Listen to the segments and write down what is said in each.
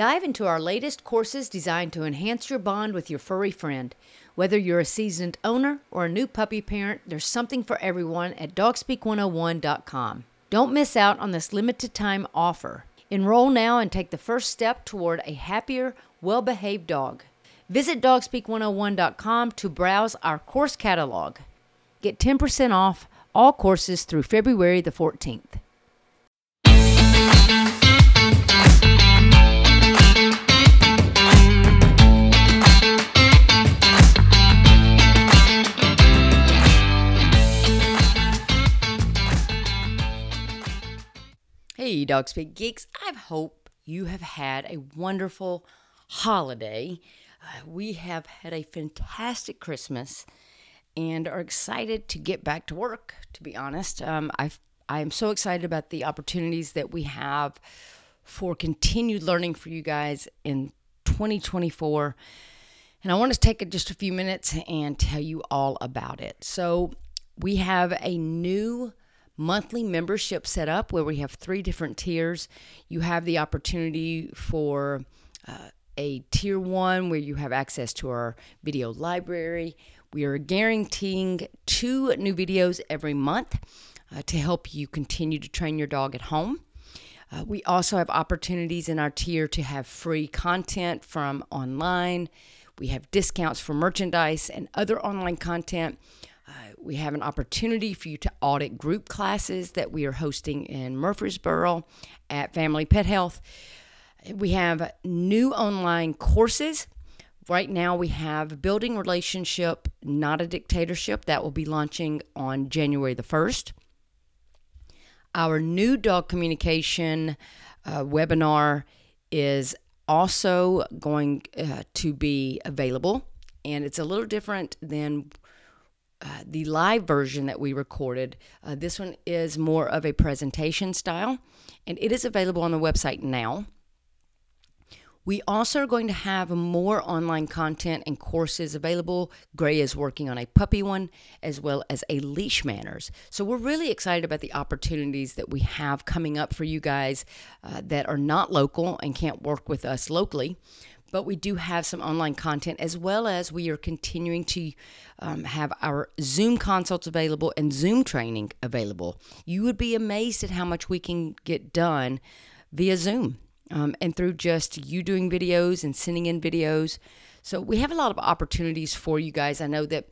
Dive into our latest courses designed to enhance your bond with your furry friend. Whether you're a seasoned owner or a new puppy parent, there's something for everyone at dogspeak101.com. Don't miss out on this limited time offer. Enroll now and take the first step toward a happier, well behaved dog. Visit dogspeak101.com to browse our course catalog. Get 10% off all courses through February the 14th. Hey, Dog Speak Geeks. I hope you have had a wonderful holiday. Uh, we have had a fantastic Christmas and are excited to get back to work, to be honest. Um, i I am so excited about the opportunities that we have for continued learning for you guys in 2024. And I want to take just a few minutes and tell you all about it. So, we have a new monthly membership set up where we have three different tiers. You have the opportunity for uh, a tier one where you have access to our video library. We are guaranteeing two new videos every month uh, to help you continue to train your dog at home. Uh, we also have opportunities in our tier to have free content from online. We have discounts for merchandise and other online content. Uh, we have an opportunity for you to audit group classes that we are hosting in Murfreesboro at Family Pet Health. We have new online courses. Right now, we have Building Relationship, Not a Dictatorship, that will be launching on January the 1st. Our new dog communication uh, webinar is also going uh, to be available, and it's a little different than uh, the live version that we recorded. Uh, this one is more of a presentation style, and it is available on the website now. We also are going to have more online content and courses available. Gray is working on a puppy one as well as a leash manners. So we're really excited about the opportunities that we have coming up for you guys uh, that are not local and can't work with us locally but we do have some online content as well as we are continuing to um, have our Zoom consults available and Zoom training available. You would be amazed at how much we can get done via Zoom um, and through just you doing videos and sending in videos. So we have a lot of opportunities for you guys. I know that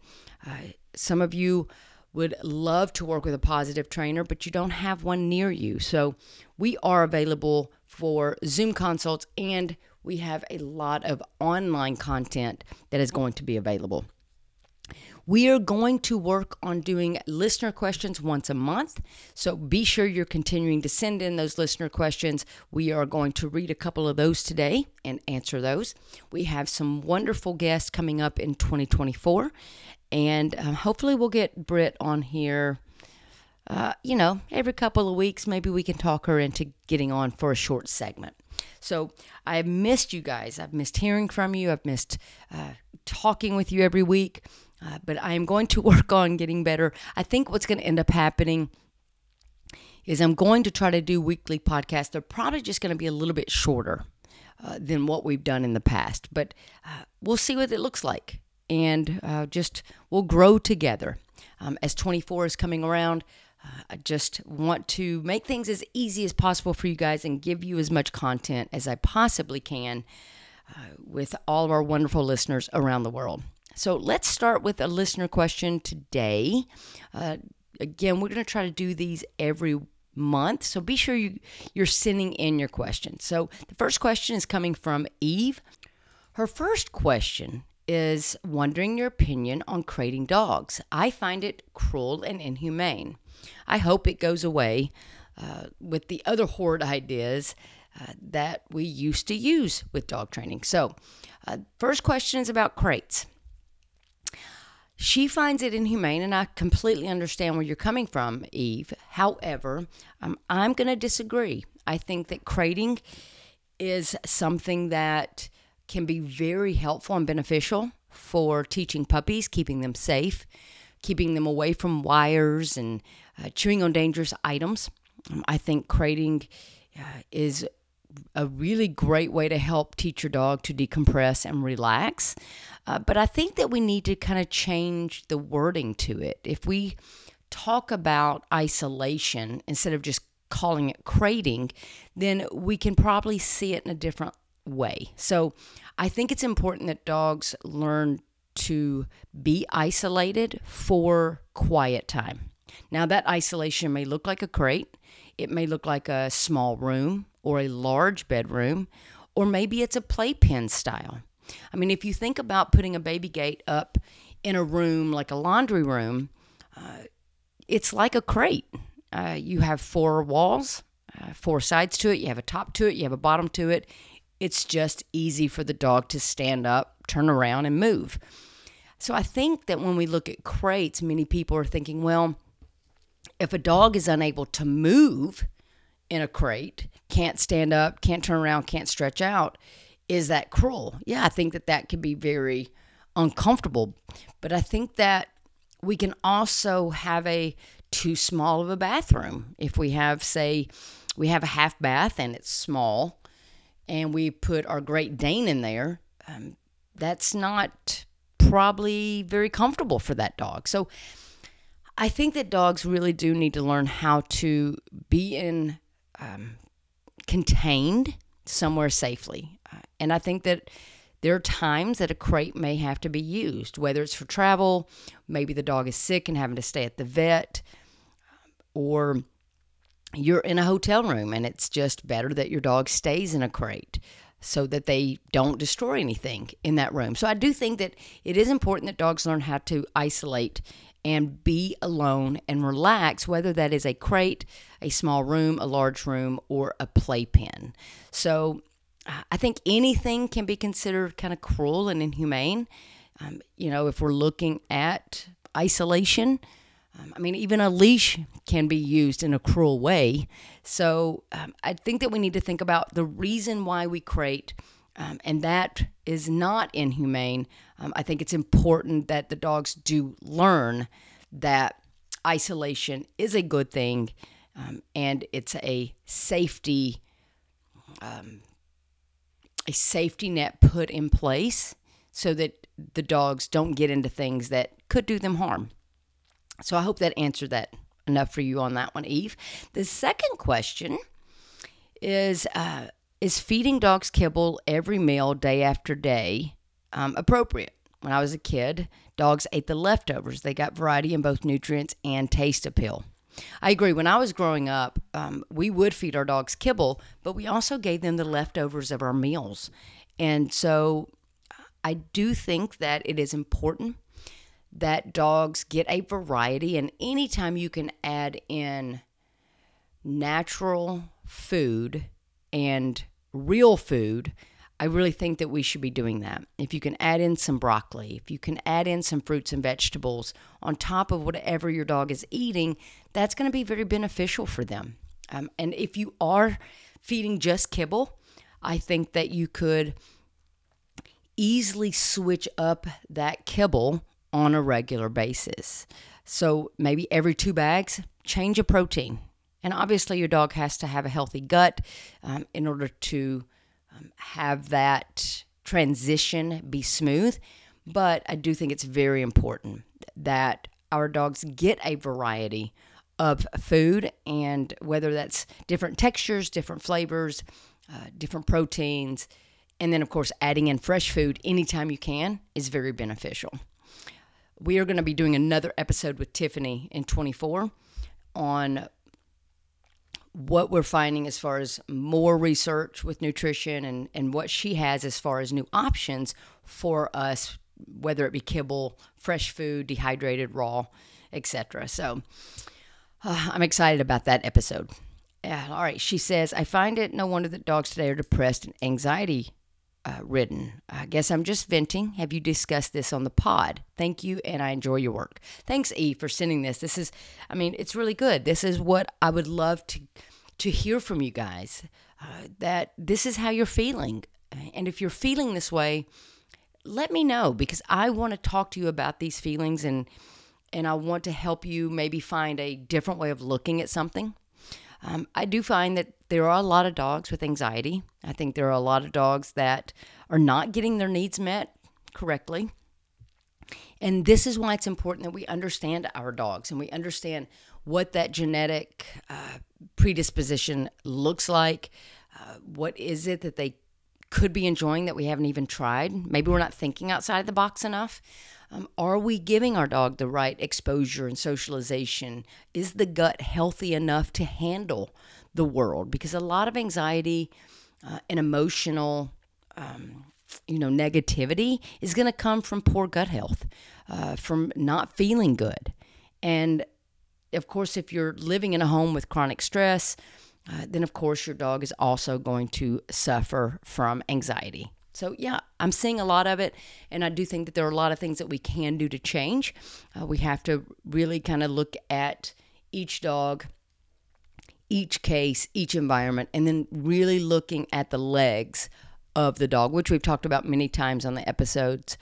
uh, some of you would love to work with a positive trainer, but you don't have one near you. So we are available for Zoom consults and we have a lot of online content that is going to be available. We are going to work on doing listener questions once a month. So be sure you're continuing to send in those listener questions. We are going to read a couple of those today and answer those. We have some wonderful guests coming up in 2024. And um, hopefully, we'll get Britt on here. Uh, you know, every couple of weeks, maybe we can talk her into getting on for a short segment. So I've missed you guys. I've missed hearing from you. I've missed uh, talking with you every week. Uh, but I am going to work on getting better. I think what's going to end up happening is I'm going to try to do weekly podcasts. They're probably just going to be a little bit shorter uh, than what we've done in the past, but uh, we'll see what it looks like. And uh, just we'll grow together. Um, as 24 is coming around, I just want to make things as easy as possible for you guys and give you as much content as I possibly can uh, with all of our wonderful listeners around the world. So let's start with a listener question today. Uh, again, we're going to try to do these every month. So be sure you, you're sending in your questions. So the first question is coming from Eve. Her first question is wondering your opinion on crating dogs. I find it cruel and inhumane. I hope it goes away uh, with the other horrid ideas uh, that we used to use with dog training. So, uh, first question is about crates. She finds it inhumane, and I completely understand where you're coming from, Eve. However, um, I'm going to disagree. I think that crating is something that can be very helpful and beneficial for teaching puppies, keeping them safe, keeping them away from wires and uh, chewing on dangerous items. Um, I think crating uh, is a really great way to help teach your dog to decompress and relax. Uh, but I think that we need to kind of change the wording to it. If we talk about isolation instead of just calling it crating, then we can probably see it in a different way. So I think it's important that dogs learn to be isolated for quiet time. Now, that isolation may look like a crate, it may look like a small room or a large bedroom, or maybe it's a playpen style. I mean, if you think about putting a baby gate up in a room like a laundry room, uh, it's like a crate. Uh, you have four walls, uh, four sides to it, you have a top to it, you have a bottom to it. It's just easy for the dog to stand up, turn around, and move. So I think that when we look at crates, many people are thinking, well, if a dog is unable to move in a crate, can't stand up, can't turn around, can't stretch out, is that cruel? Yeah, I think that that can be very uncomfortable. But I think that we can also have a too small of a bathroom. If we have, say, we have a half bath and it's small, and we put our Great Dane in there, um, that's not probably very comfortable for that dog. So I think that dogs really do need to learn how to be in um, contained somewhere safely. Uh, and I think that there are times that a crate may have to be used, whether it's for travel, maybe the dog is sick and having to stay at the vet, or you're in a hotel room and it's just better that your dog stays in a crate so that they don't destroy anything in that room. So I do think that it is important that dogs learn how to isolate and be alone and relax, whether that is a crate, a small room, a large room, or a playpen. So I think anything can be considered kind of cruel and inhumane. Um, you know, if we're looking at isolation, um, I mean, even a leash can be used in a cruel way. So um, I think that we need to think about the reason why we crate, um, and that is not inhumane. Um, I think it's important that the dogs do learn that isolation is a good thing um, and it's a safety. Um, a safety net put in place so that the dogs don't get into things that could do them harm. So I hope that answered that enough for you on that one, Eve. The second question is uh, Is feeding dogs kibble every meal, day after day, um, appropriate? When I was a kid, dogs ate the leftovers. They got variety in both nutrients and taste appeal. I agree. When I was growing up, um, we would feed our dogs kibble, but we also gave them the leftovers of our meals. And so I do think that it is important that dogs get a variety, and anytime you can add in natural food and real food, I really think that we should be doing that. If you can add in some broccoli, if you can add in some fruits and vegetables on top of whatever your dog is eating, that's going to be very beneficial for them. Um, and if you are feeding just kibble, I think that you could easily switch up that kibble on a regular basis. So maybe every two bags, change a protein. And obviously, your dog has to have a healthy gut um, in order to um, have that transition be smooth. But I do think it's very important that our dogs get a variety of food, and whether that's different textures, different flavors, uh, different proteins, and then, of course, adding in fresh food anytime you can is very beneficial. We are going to be doing another episode with Tiffany in 24 on what we're finding as far as more research with nutrition and, and what she has as far as new options for us, whether it be kibble, fresh food, dehydrated, raw, etc. So uh, I'm excited about that episode. Yeah, all right. She says, I find it no wonder that dogs today are depressed and anxiety uh. I guess I'm just venting. Have you discussed this on the pod? Thank you, and I enjoy your work. Thanks, E, for sending this. This is, I mean, it's really good. This is what I would love to to hear from you guys. Uh, that this is how you're feeling, and if you're feeling this way, let me know because I want to talk to you about these feelings and and I want to help you maybe find a different way of looking at something. Um, I do find that there are a lot of dogs with anxiety. I think there are a lot of dogs that are not getting their needs met correctly. And this is why it's important that we understand our dogs and we understand what that genetic uh, predisposition looks like. Uh, what is it that they could be enjoying that we haven't even tried? Maybe we're not thinking outside the box enough. Um, are we giving our dog the right exposure and socialization? Is the gut healthy enough to handle the world? Because a lot of anxiety uh, and emotional um, you know, negativity is going to come from poor gut health, uh, from not feeling good. And of course, if you're living in a home with chronic stress, uh, then of course your dog is also going to suffer from anxiety. So, yeah, I'm seeing a lot of it, and I do think that there are a lot of things that we can do to change. Uh, we have to really kind of look at each dog, each case, each environment, and then really looking at the legs of the dog, which we've talked about many times on the episodes,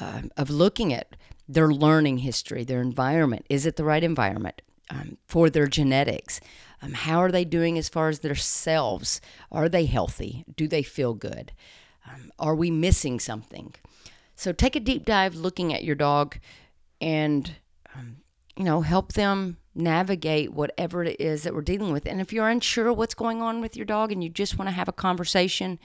uh, of looking at their learning history, their environment. Is it the right environment um, for their genetics? Um, how are they doing as far as their selves? Are they healthy? Do they feel good? Um, are we missing something? So take a deep dive looking at your dog and, um, you know, help them navigate whatever it is that we're dealing with. And if you're unsure what's going on with your dog and you just want to have a conversation,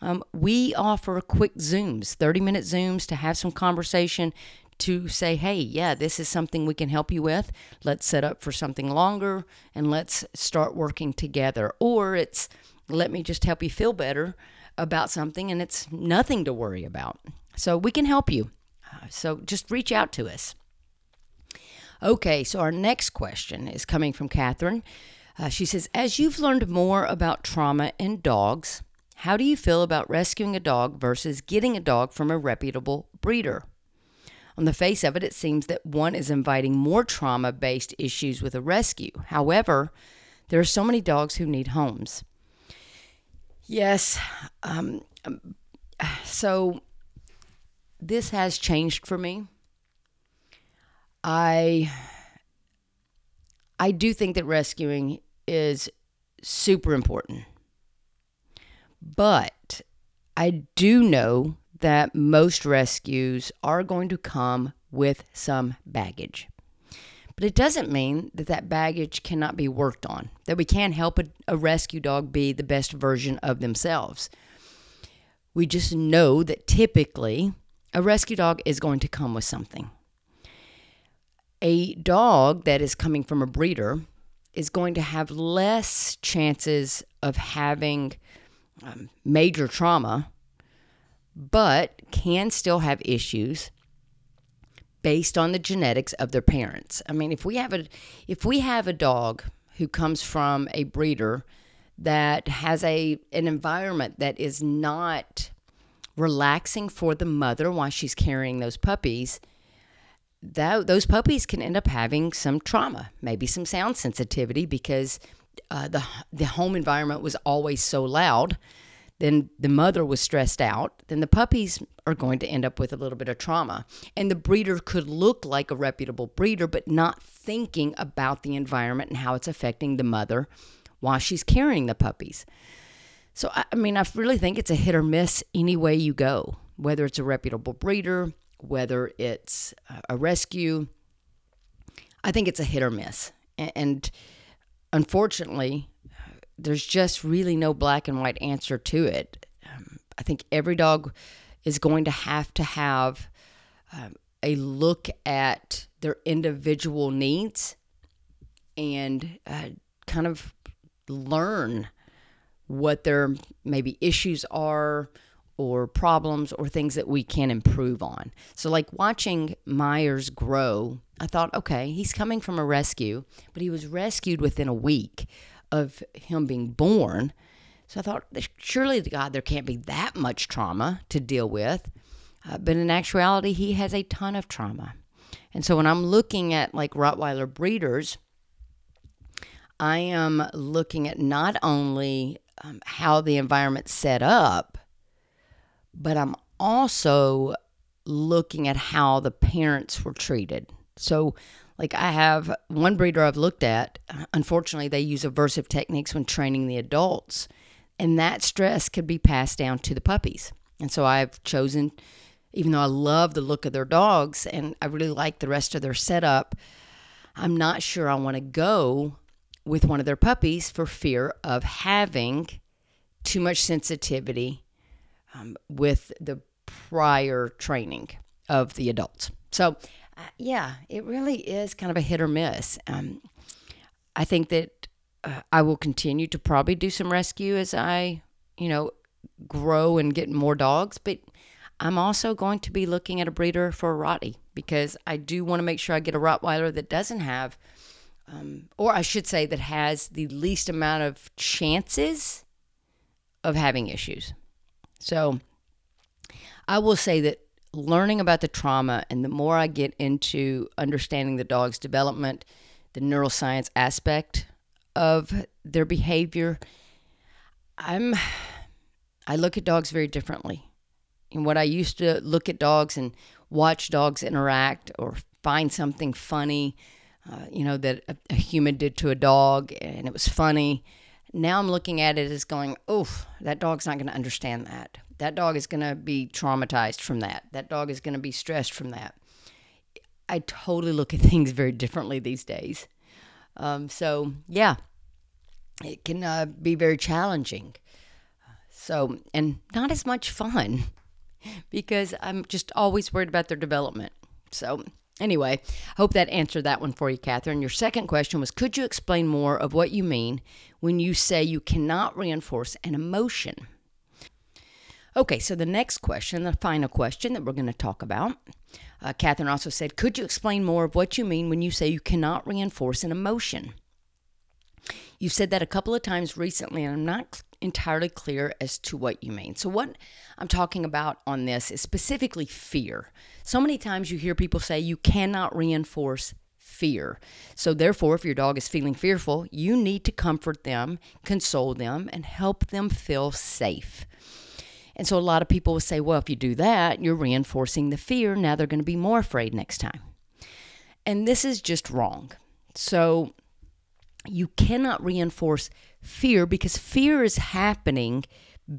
um, we offer quick Zooms, 30 minute Zooms to have some conversation to say, hey, yeah, this is something we can help you with. Let's set up for something longer and let's start working together. Or it's let me just help you feel better about something and it's nothing to worry about. So we can help you. Uh, so just reach out to us. Okay, so our next question is coming from Catherine. Uh, she says, As you've learned more about trauma in dogs, how do you feel about rescuing a dog versus getting a dog from a reputable breeder? On the face of it, it seems that one is inviting more trauma based issues with a rescue. However, there are so many dogs who need homes. Yes. Um, so this has changed for me. I I do think that rescuing is super important. But I do know that most rescues are going to come with some baggage. But it doesn't mean that that baggage cannot be worked on, that we can't help a, a, rescue dog be the best version of themselves. We just know that typically a rescue dog is going to come with something. A dog that is coming from a breeder is going to have less chances of having um, major trauma, but can still have issues based on the genetics of their parents. I mean, if we have a if we have a dog who comes from a breeder that has a an environment that is not relaxing for the mother while she's carrying those puppies, that those puppies can end up having some trauma, maybe some sound sensitivity because uh, the the home environment was always so loud, then the mother was stressed out, then the puppies are going to end up with a little bit of trauma. And the breeder could look like a reputable breeder, but not thinking about the environment and how it's affecting the mother while she's carrying the puppies. So, I mean, I really think it's a hit or miss any way you go, whether it's a reputable breeder, whether it's a rescue. I think it's a hit or miss. And unfortunately, there's just really no black and white answer to it. Um, I think every dog is going to have to have um, a look at their individual needs and uh, kind of learn what their maybe issues are or problems or things that we can improve on. So, like watching Myers grow, I thought, okay, he's coming from a rescue, but he was rescued within a week of him being born. So I thought, surely God, there can't be that much trauma to deal with. Uh, but in actuality, he has a ton of trauma. And so when I'm looking at like Rottweiler breeders, I am looking at not only um, how the environment's set up, but I'm also looking at how the parents were treated. So Like I have one breeder I've looked at, unfortunately, they use aversive techniques when training the adults, and that stress could be passed down to the puppies. And so I've chosen, even though I love the look of their dogs and I really like the rest of their setup, I'm not sure I want to go with one of their puppies for fear of having too much sensitivity um, with the prior training of the adults. So, uh, yeah, it really is kind of a hit or miss. Um, I think that uh, I will continue to probably do some rescue as I, you know, grow and get more dogs, but I'm also going to be looking at a breeder for a Rottie because I do want to make sure I get a Rottweiler that doesn't have, um, or I should say, that has the least amount of chances of having issues. So I will say that learning about the trauma and the more I get into understanding the dog's development, the neuroscience aspect of their behavior, I'm I look at dogs very differently. And what I used to look at dogs and watch dogs interact or find something funny, uh, you know, that a, a, human did to a dog and it was funny. Now I'm looking at it as going, oh, that dog's not going to understand that. That dog is going to be traumatized from that. That dog is going to be stressed from that. I totally look at things very differently these days. Um, so, yeah, it can uh, be very challenging. So, and not as much fun because I'm just always worried about their development. So, anyway, hope that answered that one for you, Catherine. Your second question was Could you explain more of what you mean when you say you cannot reinforce an emotion? Okay, so the next question, the final question that we're going to talk about, uh, Catherine also said, Could you explain more of what you mean when you say you cannot reinforce an emotion? You've said that a couple of times recently, and I'm not entirely clear as to what you mean. So, what I'm talking about on this is specifically fear. So many times you hear people say you cannot reinforce fear. So, therefore, if your dog is feeling fearful, you need to comfort them, console them, and help them feel safe. And so, a lot of people will say, well, if you do that, you're reinforcing the fear. Now they're going to be more afraid next time. And this is just wrong. So, you cannot reinforce fear because fear is happening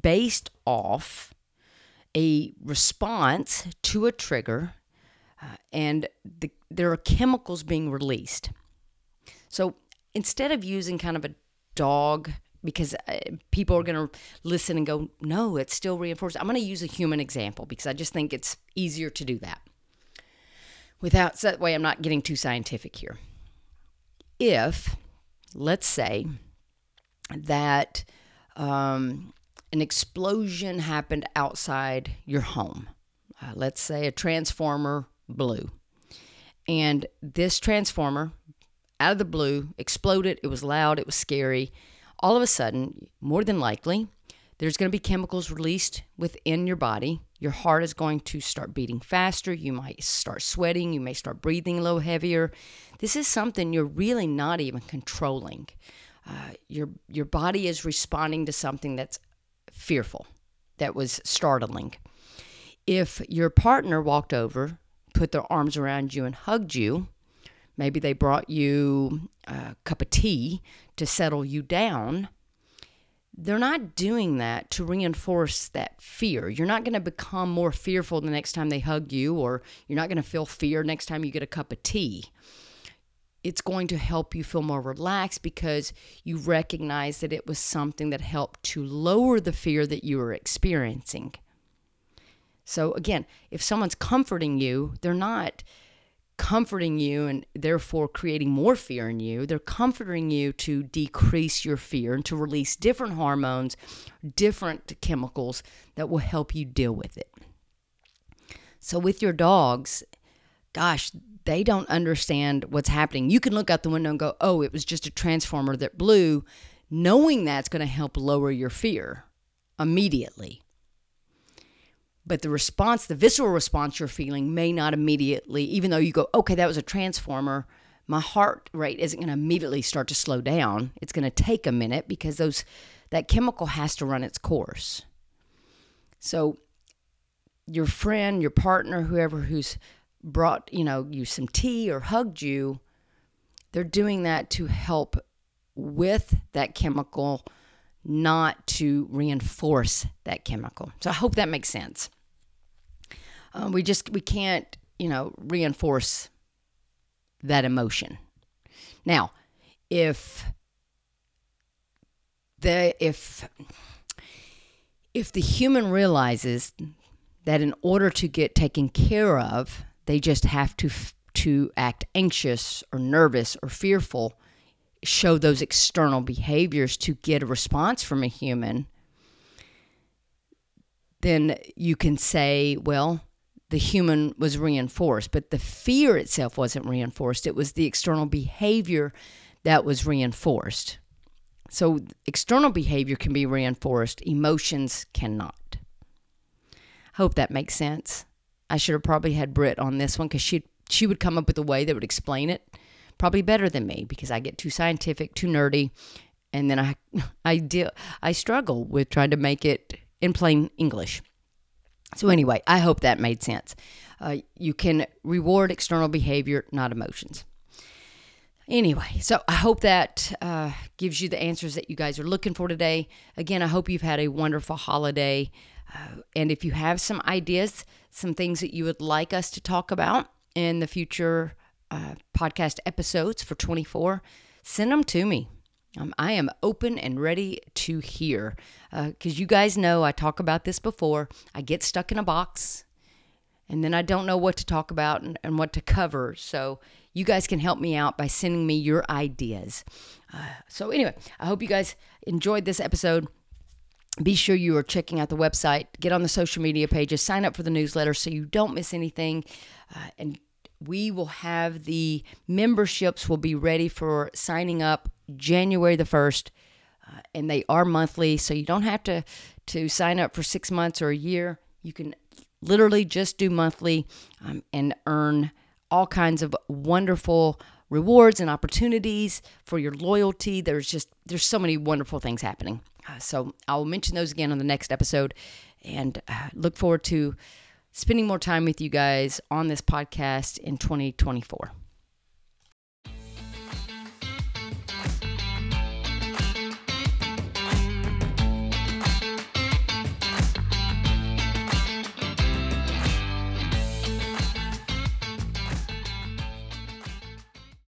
based off a response to a trigger uh, and the, there are chemicals being released. So instead of using kind of a dog, because uh, people are going to listen and go, no, it's still reinforced. I'm going to use a human example because I just think it's easier to do that. Without, so that way I'm not getting too scientific here. If let's say that um, an explosion happened outside your home. Uh, let's say a transformer blew. And this transformer, out of the blue, exploded. It was loud, it was scary. All of a sudden, more than likely, there's going to be chemicals released within your body. Your heart is going to start beating faster. You might start sweating. You may start breathing a little heavier. This is something you're really not even controlling. Uh, your your body is responding to something that's fearful, that was startling. If your partner walked over, put their arms around you, and hugged you, maybe they brought you a cup of tea to settle you down they're not doing that to reinforce that fear. You're not going to become more fearful the next time they hug you, or you're not going to feel fear next time you get a cup of tea. It's going to help you feel more relaxed because you recognize that it was something that helped to lower the fear that you were experiencing. So, again, if someone's comforting you, they're not comforting you and therefore creating more fear in you. They're comforting you to decrease your fear and to release different hormones, different chemicals that will help you deal with it. So, with your dogs, gosh, they don't understand what's happening. You can look out the window and go, oh, it was just a transformer that blew, knowing that's going to help lower your fear immediately but the response, the visceral response you're feeling may not immediately, even though you go, okay, that was a transformer, my heart rate isn't going to immediately start to slow down. It's going to take a minute because those that chemical has to run its course. So your friend, your partner, whoever who's brought, you know, you some tea or hugged you, they're doing that to help with that chemical, not to reinforce that chemical. So I hope that makes sense. Um, we just we can't you know reinforce that emotion. Now, if the if if the human realizes that in order to get taken care of, they just have to to act anxious or nervous or fearful, show those external behaviors to get a response from a human, then you can say, well, the human was reinforced, but the fear itself wasn't reinforced. It was the external behavior that was reinforced. So, external behavior can be reinforced, emotions cannot. Hope that makes sense. I should have probably had Britt on this one because she she would come up with a way that would explain it probably better than me because I get too scientific, too nerdy, and then I I deal I struggle with trying to make it in plain English. So, anyway, I hope that made sense. Uh, you can reward external behavior, not emotions. Anyway, so I hope that uh, gives you the answers that you guys are looking for today. Again, I hope you've had a wonderful holiday. Uh, and if you have some ideas, some things that you would like us to talk about in the future uh, podcast episodes for 24, send them to me. Um, I am open and ready to hear because uh, you guys know I talk about this before. I get stuck in a box and then I don't know what to talk about and, and what to cover. So you guys can help me out by sending me your ideas. Uh, so, anyway, I hope you guys enjoyed this episode. Be sure you are checking out the website, get on the social media pages, sign up for the newsletter so you don't miss anything, uh, and we will have the memberships will be ready for signing up January the 1st. Uh, and they are monthly, so you don't have to to sign up for six months or a year. You can literally just do monthly um, and earn all kinds of wonderful rewards and opportunities for your loyalty. There's just there's so many wonderful things happening. Uh, so I'll mention those again on the next episode, and uh, look forward to spending more time with you guys on this podcast in 2024.